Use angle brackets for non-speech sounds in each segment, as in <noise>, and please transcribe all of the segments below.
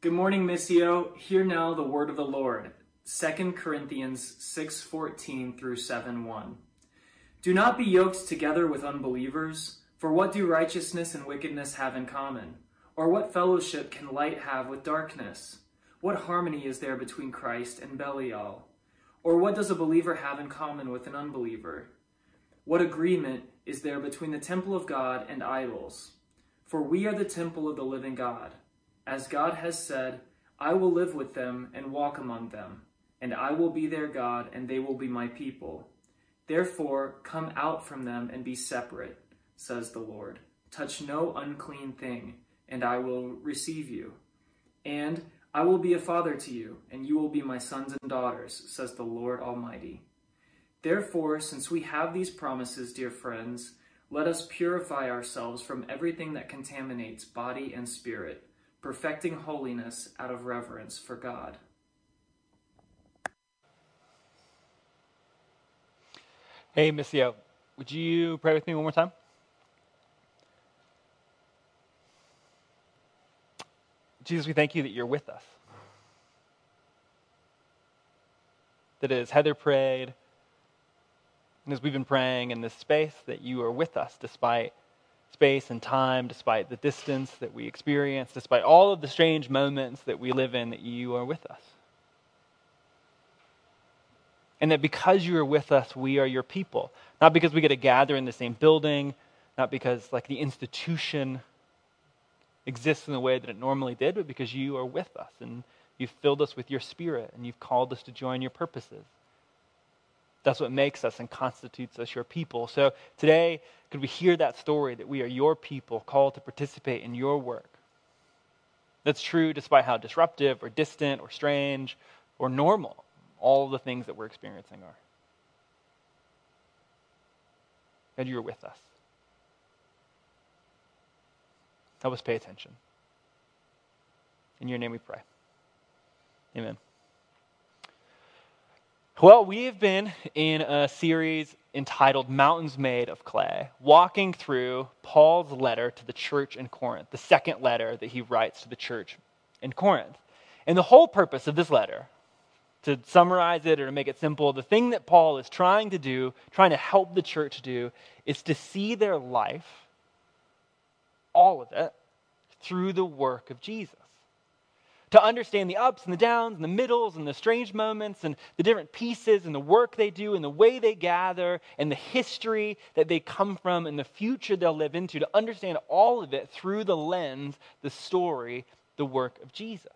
Good morning, Missio. Hear now the word of the Lord. 2 Corinthians 6:14 through 7:1. Do not be yoked together with unbelievers, for what do righteousness and wickedness have in common? Or what fellowship can light have with darkness? What harmony is there between Christ and Belial? Or what does a believer have in common with an unbeliever? What agreement is there between the temple of God and idols? For we are the temple of the living God. As God has said, I will live with them and walk among them, and I will be their God, and they will be my people. Therefore, come out from them and be separate, says the Lord. Touch no unclean thing, and I will receive you. And I will be a father to you, and you will be my sons and daughters, says the Lord Almighty. Therefore, since we have these promises, dear friends, let us purify ourselves from everything that contaminates body and spirit perfecting holiness out of reverence for God. Hey, Missio, would you pray with me one more time? Jesus, we thank you that you're with us. That as Heather prayed, and as we've been praying in this space, that you are with us despite space and time, despite the distance that we experience, despite all of the strange moments that we live in, that you are with us. And that because you are with us, we are your people. Not because we get to gather in the same building, not because like the institution exists in the way that it normally did, but because you are with us and you've filled us with your spirit and you've called us to join your purposes. That's what makes us and constitutes us your people. So today, could we hear that story that we are your people called to participate in your work? That's true despite how disruptive or distant or strange or normal all the things that we're experiencing are. And you're with us. Help us pay attention. In your name we pray. Amen. Well, we have been in a series entitled Mountains Made of Clay, walking through Paul's letter to the church in Corinth, the second letter that he writes to the church in Corinth. And the whole purpose of this letter, to summarize it or to make it simple, the thing that Paul is trying to do, trying to help the church do, is to see their life, all of it, through the work of Jesus to understand the ups and the downs and the middles and the strange moments and the different pieces and the work they do and the way they gather and the history that they come from and the future they'll live into, to understand all of it through the lens, the story, the work of Jesus.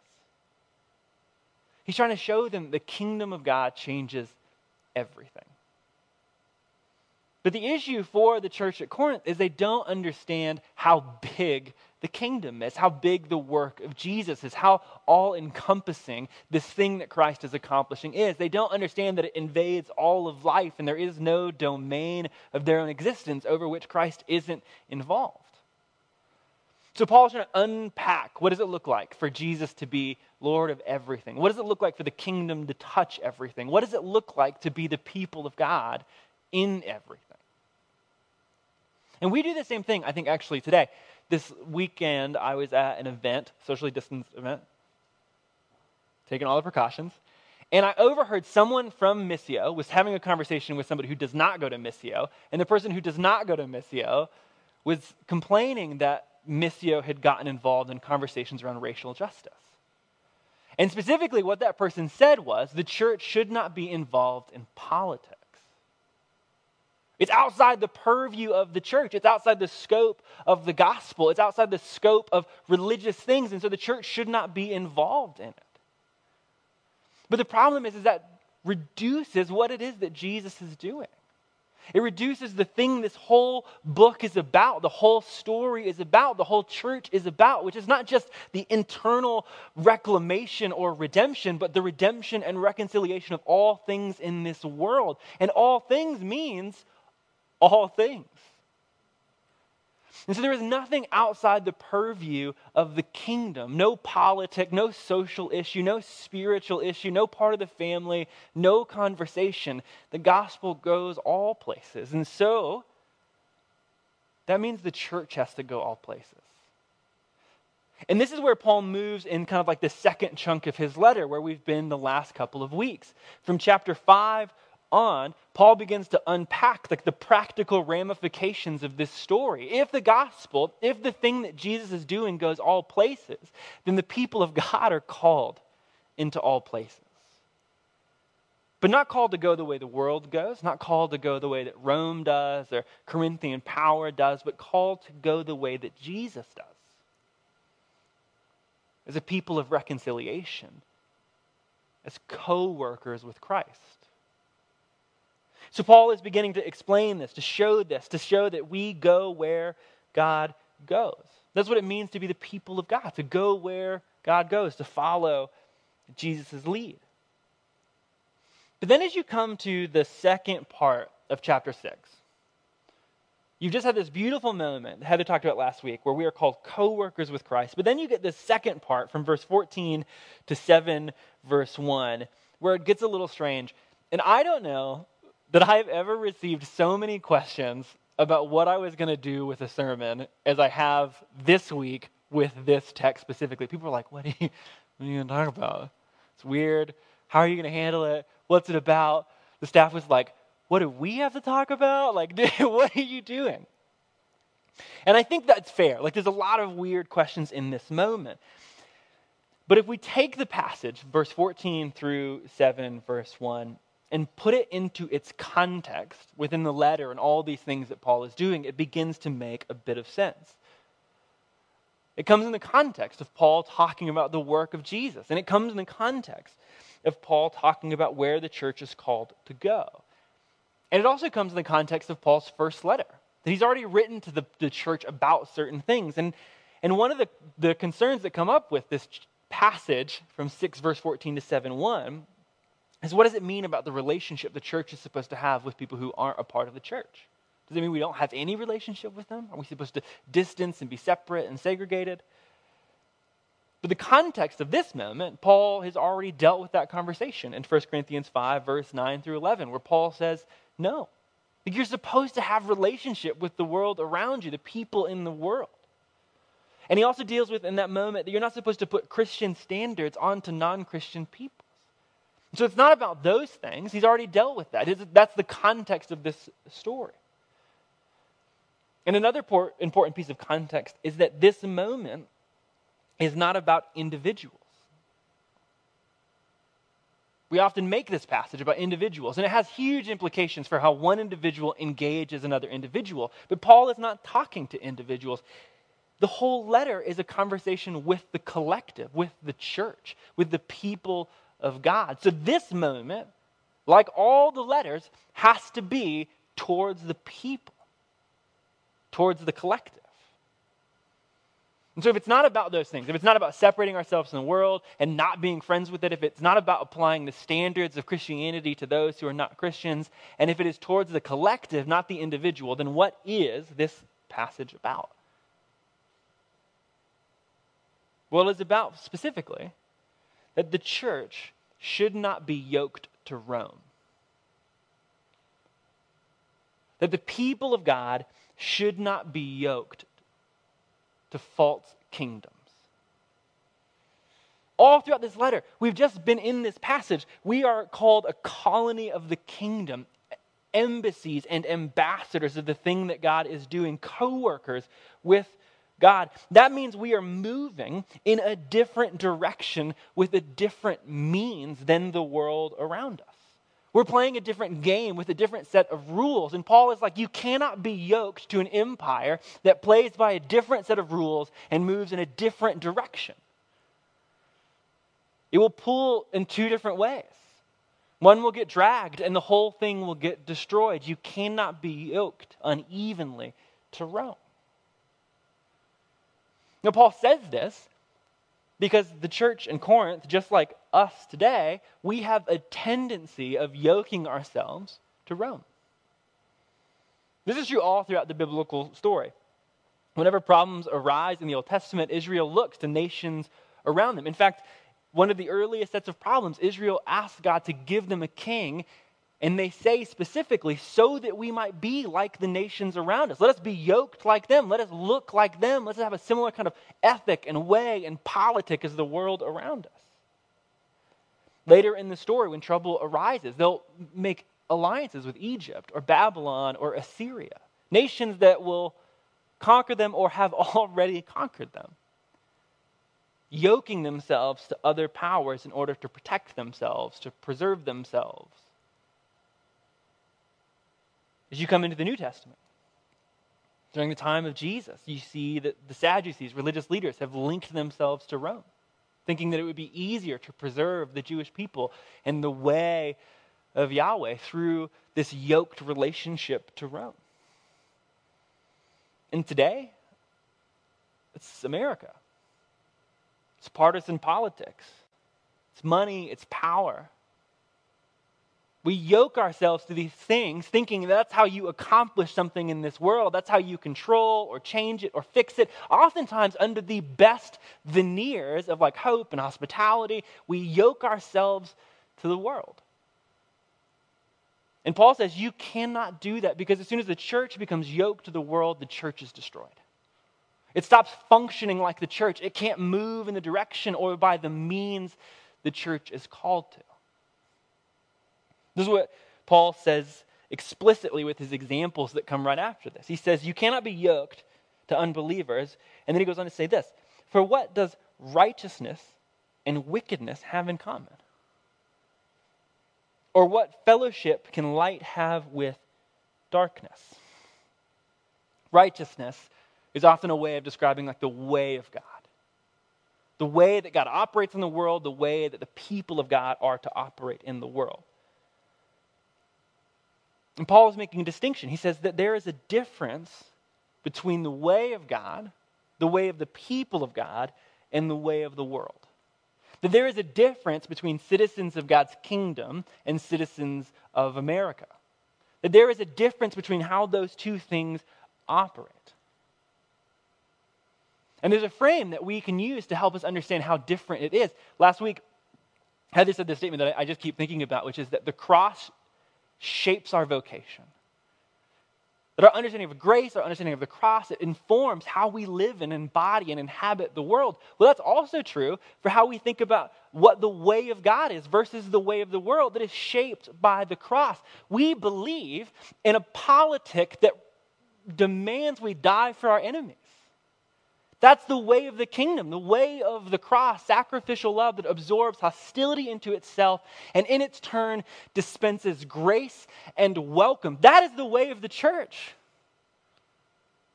He's trying to show them the kingdom of God changes everything. But the issue for the church at Corinth is they don't understand how big the kingdom is, how big the work of Jesus is, how all encompassing this thing that Christ is accomplishing is. They don't understand that it invades all of life and there is no domain of their own existence over which Christ isn't involved. So Paul's trying to unpack what does it look like for Jesus to be Lord of everything? What does it look like for the kingdom to touch everything? What does it look like to be the people of God in everything? And we do the same thing, I think, actually today. This weekend, I was at an event, socially distanced event, taking all the precautions. And I overheard someone from Missio was having a conversation with somebody who does not go to Missio. And the person who does not go to Missio was complaining that Missio had gotten involved in conversations around racial justice. And specifically, what that person said was the church should not be involved in politics. It's outside the purview of the church. It's outside the scope of the gospel. It's outside the scope of religious things. And so the church should not be involved in it. But the problem is, is that reduces what it is that Jesus is doing. It reduces the thing this whole book is about, the whole story is about, the whole church is about, which is not just the internal reclamation or redemption, but the redemption and reconciliation of all things in this world. And all things means all things. And so there is nothing outside the purview of the kingdom no politic, no social issue, no spiritual issue, no part of the family, no conversation. The gospel goes all places. And so that means the church has to go all places. And this is where Paul moves in kind of like the second chunk of his letter, where we've been the last couple of weeks. From chapter 5 on, Paul begins to unpack like the practical ramifications of this story. If the gospel, if the thing that Jesus is doing goes all places, then the people of God are called into all places. But not called to go the way the world goes, not called to go the way that Rome does or Corinthian power does, but called to go the way that Jesus does. As a people of reconciliation, as co workers with Christ. So Paul is beginning to explain this, to show this, to show that we go where God goes. That's what it means to be the people of God, to go where God goes, to follow Jesus' lead. But then as you come to the second part of chapter 6, you've just had this beautiful moment that Heather talked about last week where we are called co-workers with Christ. But then you get this second part from verse 14 to 7 verse 1 where it gets a little strange. And I don't know that I have ever received so many questions about what I was going to do with a sermon as I have this week with this text specifically. People are like, what are you, you going to talk about? It's weird. How are you going to handle it? What's it about? The staff was like, what do we have to talk about? <laughs> Like, <laughs> what are you doing? And I think that's fair. Like, there's a lot of weird questions in this moment. But if we take the passage, verse 14 through 7, verse 1, and put it into its context within the letter and all these things that Paul is doing, it begins to make a bit of sense. It comes in the context of Paul talking about the work of Jesus, and it comes in the context of Paul talking about where the church is called to go. And it also comes in the context of Paul's first letter, that he's already written to the, the church about certain things. And, and one of the, the concerns that come up with this passage from 6 verse 14 to 7 1 is what does it mean about the relationship the church is supposed to have with people who aren't a part of the church? Does it mean we don't have any relationship with them? Are we supposed to distance and be separate and segregated? But the context of this moment, Paul has already dealt with that conversation in 1 Corinthians 5, verse 9 through 11, where Paul says, No. You're supposed to have relationship with the world around you, the people in the world. And he also deals with in that moment that you're not supposed to put Christian standards onto non Christian people. So it's not about those things. He's already dealt with that. That's the context of this story. And another important piece of context is that this moment is not about individuals. We often make this passage about individuals, and it has huge implications for how one individual engages another individual. But Paul is not talking to individuals. The whole letter is a conversation with the collective, with the church, with the people of God. So this moment, like all the letters, has to be towards the people, towards the collective. And so, if it's not about those things, if it's not about separating ourselves from the world and not being friends with it, if it's not about applying the standards of Christianity to those who are not Christians, and if it is towards the collective, not the individual, then what is this passage about? Well, it's about specifically that the church should not be yoked to Rome. That the people of God should not be yoked to false kingdoms. All throughout this letter, we've just been in this passage. We are called a colony of the kingdom, embassies and ambassadors of the thing that God is doing, co workers with God. That means we are moving in a different direction with a different means than the world around us. We're playing a different game with a different set of rules. And Paul is like, you cannot be yoked to an empire that plays by a different set of rules and moves in a different direction. It will pull in two different ways. One will get dragged and the whole thing will get destroyed. You cannot be yoked unevenly to Rome. Now, Paul says this because the church in Corinth, just like us today, we have a tendency of yoking ourselves to Rome. This is true all throughout the biblical story. Whenever problems arise in the Old Testament, Israel looks to nations around them. In fact, one of the earliest sets of problems, Israel asked God to give them a king, And they say specifically, so that we might be like the nations around us. Let us be yoked like them. Let us look like them. Let's have a similar kind of ethic and way and politic as the world around us. Later in the story, when trouble arises, they'll make alliances with Egypt or Babylon or Assyria, nations that will conquer them or have <laughs> already conquered them, yoking themselves to other powers in order to protect themselves, to preserve themselves. As you come into the New Testament, during the time of Jesus, you see that the Sadducees, religious leaders, have linked themselves to Rome, thinking that it would be easier to preserve the Jewish people and the way of Yahweh through this yoked relationship to Rome. And today, it's America. It's partisan politics. It's money, it's power. We yoke ourselves to these things thinking that's how you accomplish something in this world. That's how you control or change it or fix it. Oftentimes, under the best veneers of like hope and hospitality, we yoke ourselves to the world. And Paul says you cannot do that because as soon as the church becomes yoked to the world, the church is destroyed. It stops functioning like the church. It can't move in the direction or by the means the church is called to. This is what Paul says explicitly with his examples that come right after this. He says, You cannot be yoked to unbelievers. And then he goes on to say this For what does righteousness and wickedness have in common? Or what fellowship can light have with darkness? Righteousness is often a way of describing like the way of God. The way that God operates in the world, the way that the people of God are to operate in the world. And Paul is making a distinction. He says that there is a difference between the way of God, the way of the people of God, and the way of the world. That there is a difference between citizens of God's kingdom and citizens of America. That there is a difference between how those two things operate. And there's a frame that we can use to help us understand how different it is. Last week, Heather said this statement that I just keep thinking about, which is that the cross shapes our vocation. That our understanding of grace, our understanding of the cross, it informs how we live and embody and inhabit the world. Well, that's also true for how we think about what the way of God is versus the way of the world that is shaped by the cross. We believe in a politic that demands we die for our enemies. That's the way of the kingdom, the way of the cross, sacrificial love that absorbs hostility into itself and in its turn dispenses grace and welcome. That is the way of the church.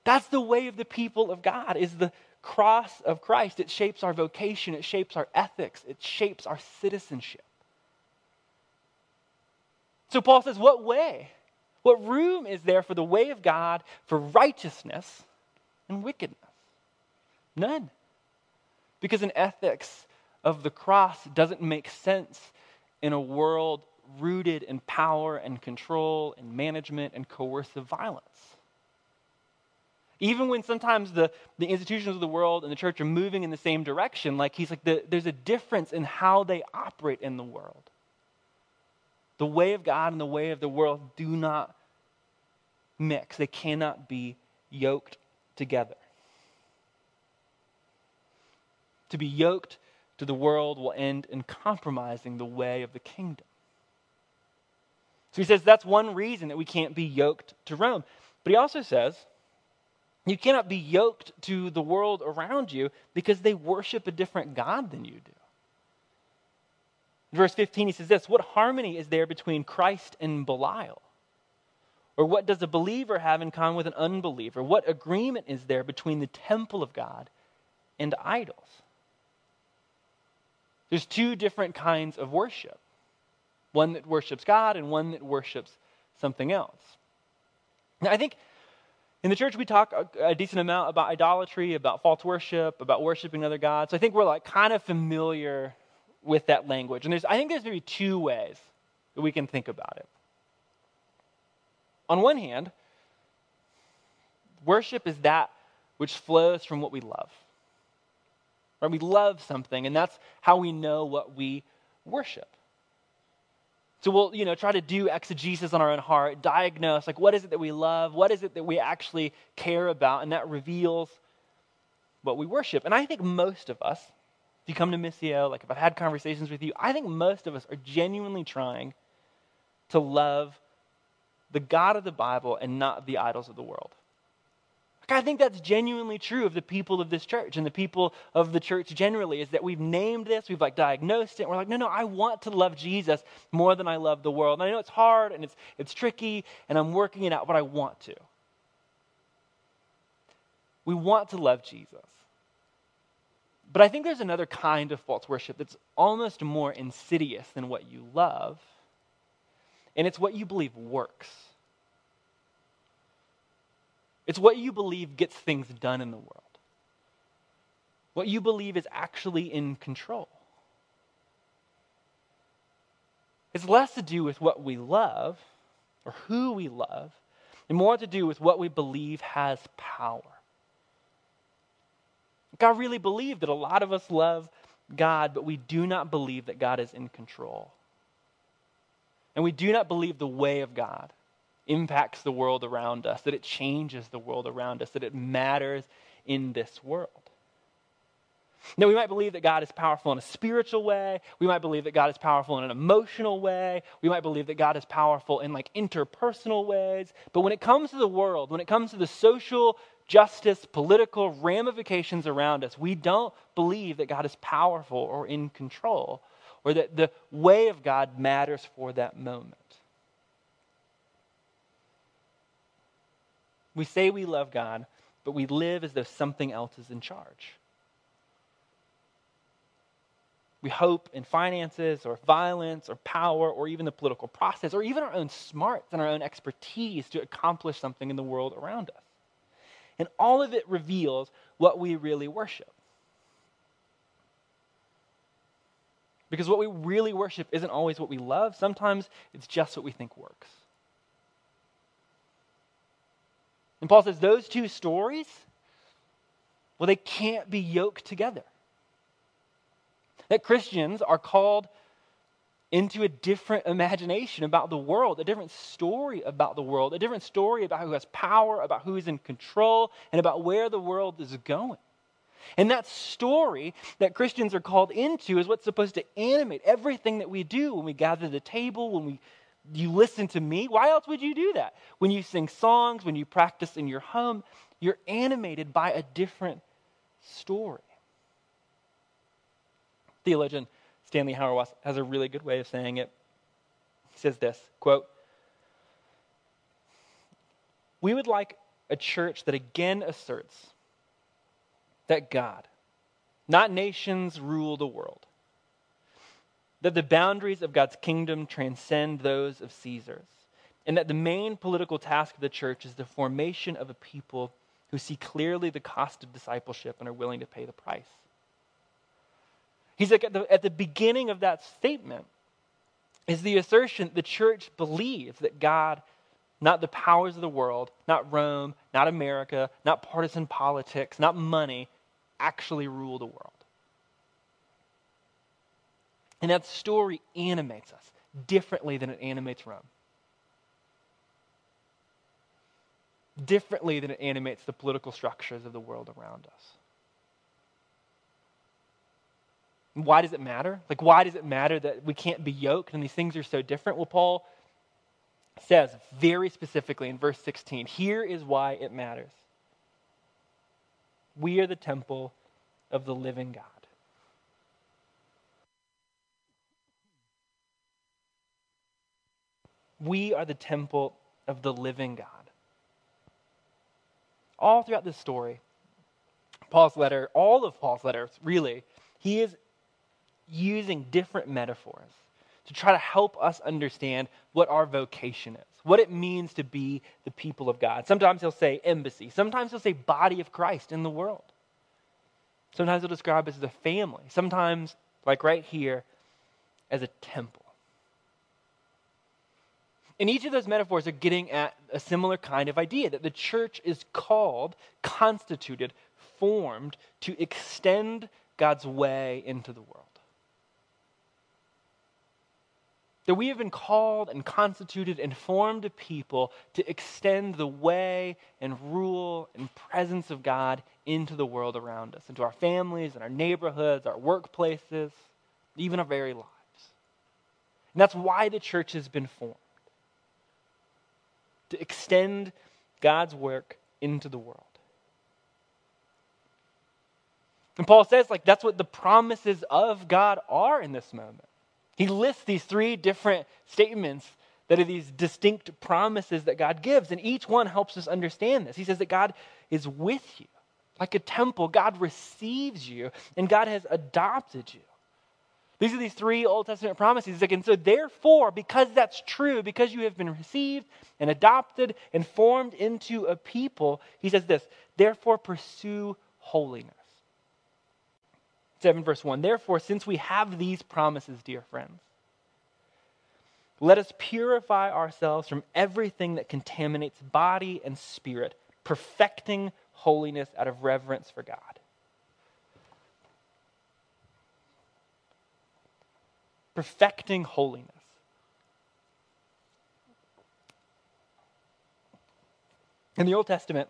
That's the way of the people of God is the cross of Christ. It shapes our vocation, it shapes our ethics, it shapes our citizenship. So Paul says, what way? What room is there for the way of God for righteousness and wickedness? None. Because an ethics of the cross doesn't make sense in a world rooted in power and control and management and coercive violence. Even when sometimes the, the institutions of the world and the church are moving in the same direction, like he's like, the, there's a difference in how they operate in the world. The way of God and the way of the world do not mix, they cannot be yoked together. To be yoked to the world will end in compromising the way of the kingdom. So he says that's one reason that we can't be yoked to Rome. But he also says you cannot be yoked to the world around you because they worship a different God than you do. In verse 15, he says this What harmony is there between Christ and Belial? Or what does a believer have in common with an unbeliever? What agreement is there between the temple of God and idols? There's two different kinds of worship one that worships God and one that worships something else. Now, I think in the church we talk a, decent amount about idolatry, about false worship, about worshiping other gods. So I think we're like kind of familiar with that language. And there's, I think there's maybe two ways that we can think about it. On one hand, worship is that which flows from what we love. Right? We love something, and that's how we know what we worship. So we'll, you know, try to do exegesis on our own heart, diagnose like what is it that we love, what is it that we actually care about, and that reveals what we worship. And I think most of us, if you come to Missio, like if I've had conversations with you, I think most of us are genuinely trying to love the God of the Bible and not the idols of the world. I think that's genuinely true of the people of this church and the people of the church generally, is that we've named this, we've like diagnosed it, we're like, no, no, I want to love Jesus more than I love the world. And I know it's hard and it's, it's tricky, and I'm working it out, but I want to. We want to love Jesus. But I think there's another kind of false worship that's almost more insidious than what you love, and it's what you believe works. It's what you believe gets things done in the world. What you believe is actually in control. It's less to do with what we love or who we love, and more to do with what we believe has power. God really believed that a lot of us love God, but we do not believe that God is in control. And we do not believe the way of God impacts the world around us, that it changes the world around us, that it matters in this world. Now, we might believe that God is powerful in a spiritual way. We might believe that God is powerful in an emotional way. We might believe that God is powerful in like interpersonal ways. But when it comes to the world, when it comes to the social justice, political ramifications around us, we don't believe that God is powerful or in control or that the way of God matters for that moment. We say we love God, but we live as though something else is in charge. We hope in finances or violence or power or even the political process or even our own smarts and our own expertise to accomplish something in the world around us. And all of it reveals what we really worship. Because what we really worship isn't always what we love, sometimes it's just what we think works. And Paul says those two stories, well, they can't be yoked together. That Christians are called into a different imagination about the world, a different story about the world, a different story about who has power, about who is in control, and about where the world is going. And that story that Christians are called into is what's supposed to animate everything that we do when we gather the table, when we you listen to me. Why else would you do that? When you sing songs, when you practice in your home, you're animated by a different story. Theologian Stanley Hauerwas has a really good way of saying it. He says this quote, We would like a church that again asserts that God, not nations, rule the world, that the boundaries of God's kingdom transcend those of Caesar's, and that the main political task of the church is the formation of a people who see clearly the cost of discipleship and are willing to pay the price. He's like at the, at the beginning of that statement is the assertion the church believes that God, not the powers of the world, not Rome, not America, not partisan politics, not money, actually rule the world. And that story animates us differently than it animates Rome. Differently than it animates the political structures of the world around us. Why does it matter? Like, why does it matter that we can't be yoked and these things are so different? Well, Paul says very specifically in verse 16 here is why it matters. We are the temple of the living God. We are the temple of the living God. All throughout this story, Paul's letter, all of Paul's letters, really, he is using different metaphors to try to help us understand what our vocation is, what it means to be the people of God. Sometimes he'll say embassy, sometimes he'll say body of Christ in the world. Sometimes he'll describe us as a family, sometimes, like right here, as a temple. And each of those metaphors are getting at a similar kind of idea that the church is called, constituted, formed to extend God's way into the world. That we have been called and constituted and formed a people to extend the way and rule and presence of God into the world around us, into our families and our neighborhoods, our workplaces, even our very lives. And that's why the church has been formed to extend God's work into the world. And Paul says, like, that's what the promises of God are in this moment. He lists these three different statements that are these distinct promises that God gives, and each one helps us understand this. He says that God is with you. Like a temple, God receives you, and God has adopted you. These are these three Old Testament promises. And so, therefore, because that's true, because you have been received and adopted and formed into a people, he says this therefore pursue holiness. 7 verse 1 Therefore, since we have these promises, dear friends, let us purify ourselves from everything that contaminates body and spirit, perfecting holiness out of reverence for God. Perfecting holiness. In the Old Testament,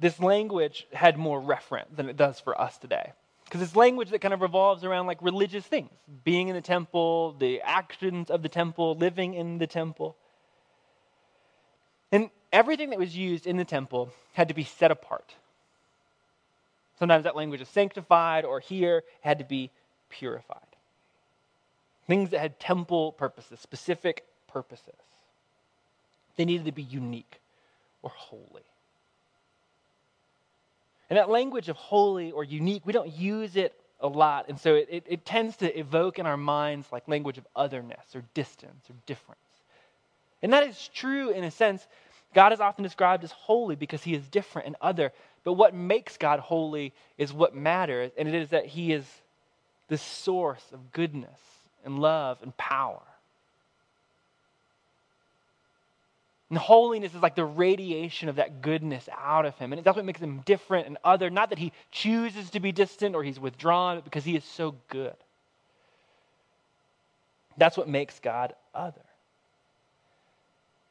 this language had more referent than it does for us today. Because it's language that kind of revolves around like religious things being in the temple, the actions of the temple, living in the temple. And everything that was used in the temple had to be set apart. Sometimes that language is sanctified, or here had to be purified. Things that had temple purposes, specific purposes. They needed to be unique or holy. And that language of holy or unique, we don't use it a lot. And so it, it, it, tends to evoke in our minds like language of otherness or distance or difference. And that is true in a sense. God is often described as holy because he is different and other. But what makes God holy is what matters, and it is that he is the source of goodness and love and power. And holiness is like the radiation of that goodness out of him. And that's what makes him different and other. Not that he chooses to be distant or he's withdrawn, but because he is so good. That's what makes God other.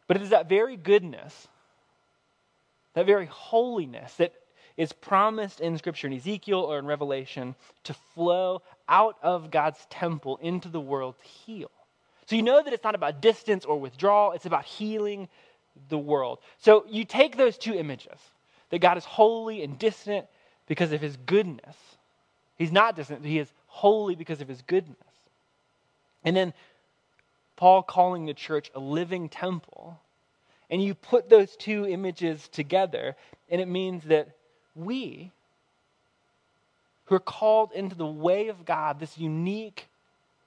But it is that very goodness, that very holiness that is promised in Scripture, in Ezekiel or in Revelation, to flow out of God's temple into the world to heal. So you know that it's not about distance or withdrawal, it's about healing the world. So you take those two images that God is holy and distant because of his goodness. He's not distant, he is holy because of his goodness. And then Paul calling the church a living temple. And you put those two images together, and it means that we, who are called into the way of God, this unique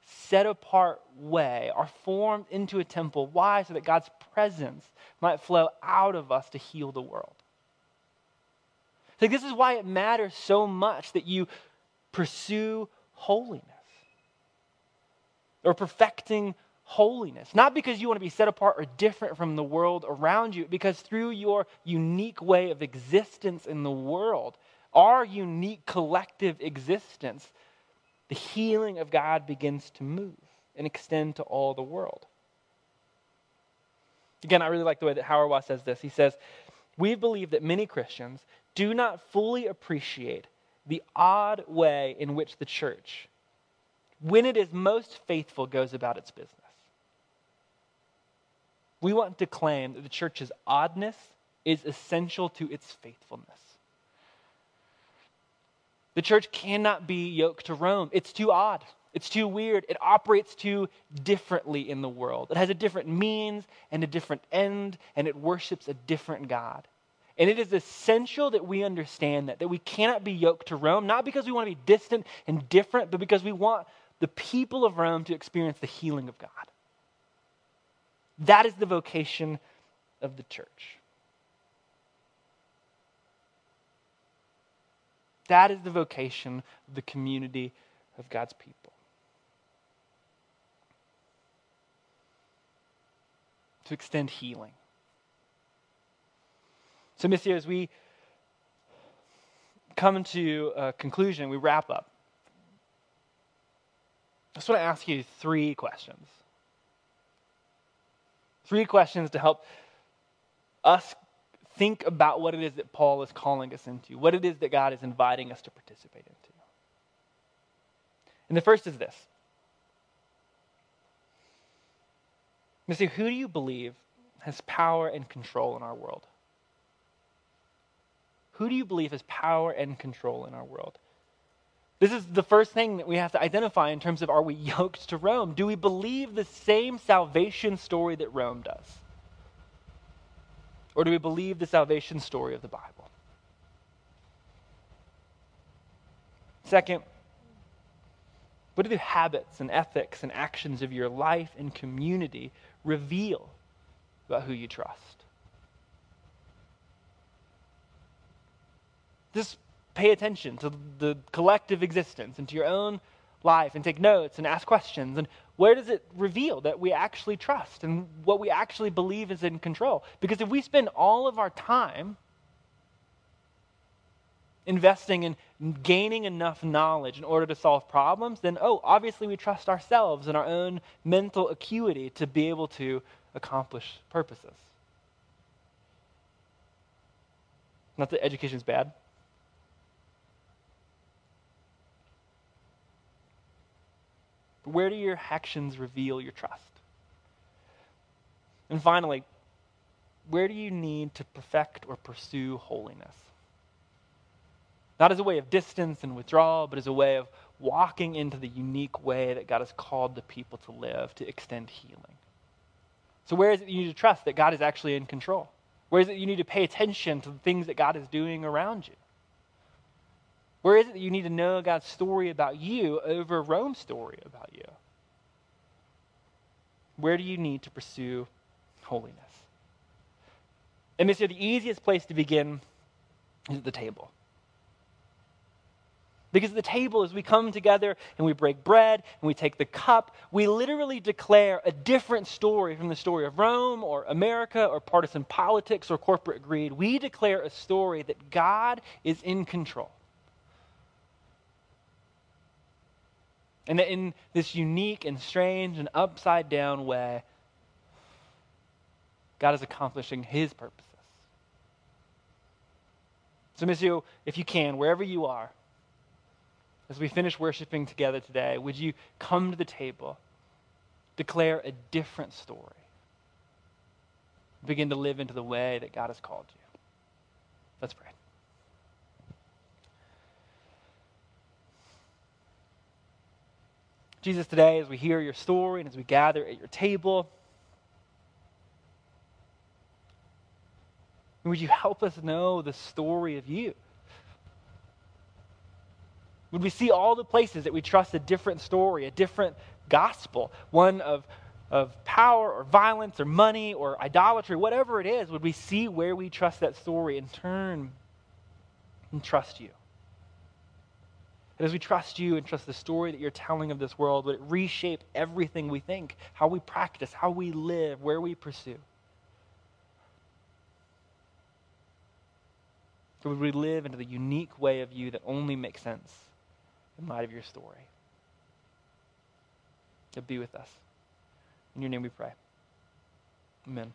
set apart way are formed into a temple. Why? So that God's presence might flow out of us to heal the world. Like this is why it matters so much that you pursue holiness or perfecting holiness. Not because you want to be set apart or different from the world around you, because through your unique way of existence in the world, our unique collective existence the healing of God begins to move and extend to all the world. Again, I really like the way that Howard Hauerwas says this. He says, We believe that many Christians do not fully appreciate the odd way in which the church, when it is most faithful, goes about its business. We want to claim that the church's oddness is essential to its faithfulness. The church cannot be yoked to Rome. It's too odd. It's too weird. It operates too differently in the world. It has a different means and a different end, and it worships a different God. And it is essential that we understand that, that we cannot be yoked to Rome, not because we want to be distant and different, but because we want the people of Rome to experience the healing of God. That is the vocation of the church. That is the vocation of the community of God's people. To extend healing. So, Missio, as we come to a conclusion, we wrap up. I just want to ask you three questions. Three questions to help us think about what it is that Paul is calling us into, what it is that God is inviting us to participate into. And the first is this Missio, who do you believe has power and control in our world? Who do you believe has power and control in our world? This is the first thing that we have to identify in terms of are we <laughs> yoked to Rome? Do we believe the same salvation story that Rome does? Or do we believe the salvation story of the Bible? Second, what do the habits and ethics and actions of your life and community reveal about who you trust? Just pay attention to the collective existence and to your own life and take notes and ask questions. And where does it reveal that we actually trust and what we actually believe is in control? Because if we spend all of our time investing in gaining enough knowledge in order to solve problems, then, oh, obviously we trust ourselves and our own mental acuity to be able to accomplish purposes. Not that education is bad. Where do your actions reveal your trust? And finally, where do you need to perfect or pursue holiness? Not as a way of distance and withdrawal, but as a way of walking into the unique way that God has called the people to live to extend healing. So, where is it you need to trust that God is actually in control? Where is it you need to pay attention to the things that God is doing around you? Where is it that you need to know God's story about you over Rome's story about you? Where do you need to pursue holiness? And Missio, the easiest place to begin is at the table. Because at the table, as we come together and we break bread and we take the cup, we literally declare a different story from the story of Rome or America or partisan politics or corporate greed. We declare a story that God is in control. And that in this unique and strange and upside down way, God is accomplishing his purposes. So, Missio, if you can, wherever you are, as we finish worshiping together today, would you come to the table, declare a different story, begin to live into the way that God has called you? Let's pray. Jesus, today, as we hear your story and as we gather at your table, would you help us know the story of you? Would we see all the places that we trust a different story, a different gospel, one of, of power or violence or money or idolatry, whatever it is? Would we see where we trust that story and turn and trust you? And as we trust you and trust the story that you're telling of this world, would it reshape everything we think, how we practice, how we live, where we pursue? So would we live into the unique way of you that only makes sense in light of your story? To be with us. In your name we pray. Amen.